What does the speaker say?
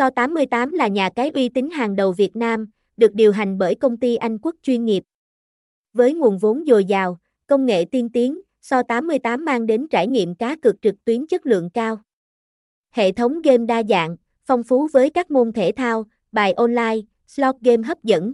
So88 là nhà cái uy tín hàng đầu Việt Nam, được điều hành bởi công ty Anh Quốc chuyên nghiệp. Với nguồn vốn dồi dào, công nghệ tiên tiến, So88 mang đến trải nghiệm cá cược trực tuyến chất lượng cao. Hệ thống game đa dạng, phong phú với các môn thể thao, bài online, slot game hấp dẫn.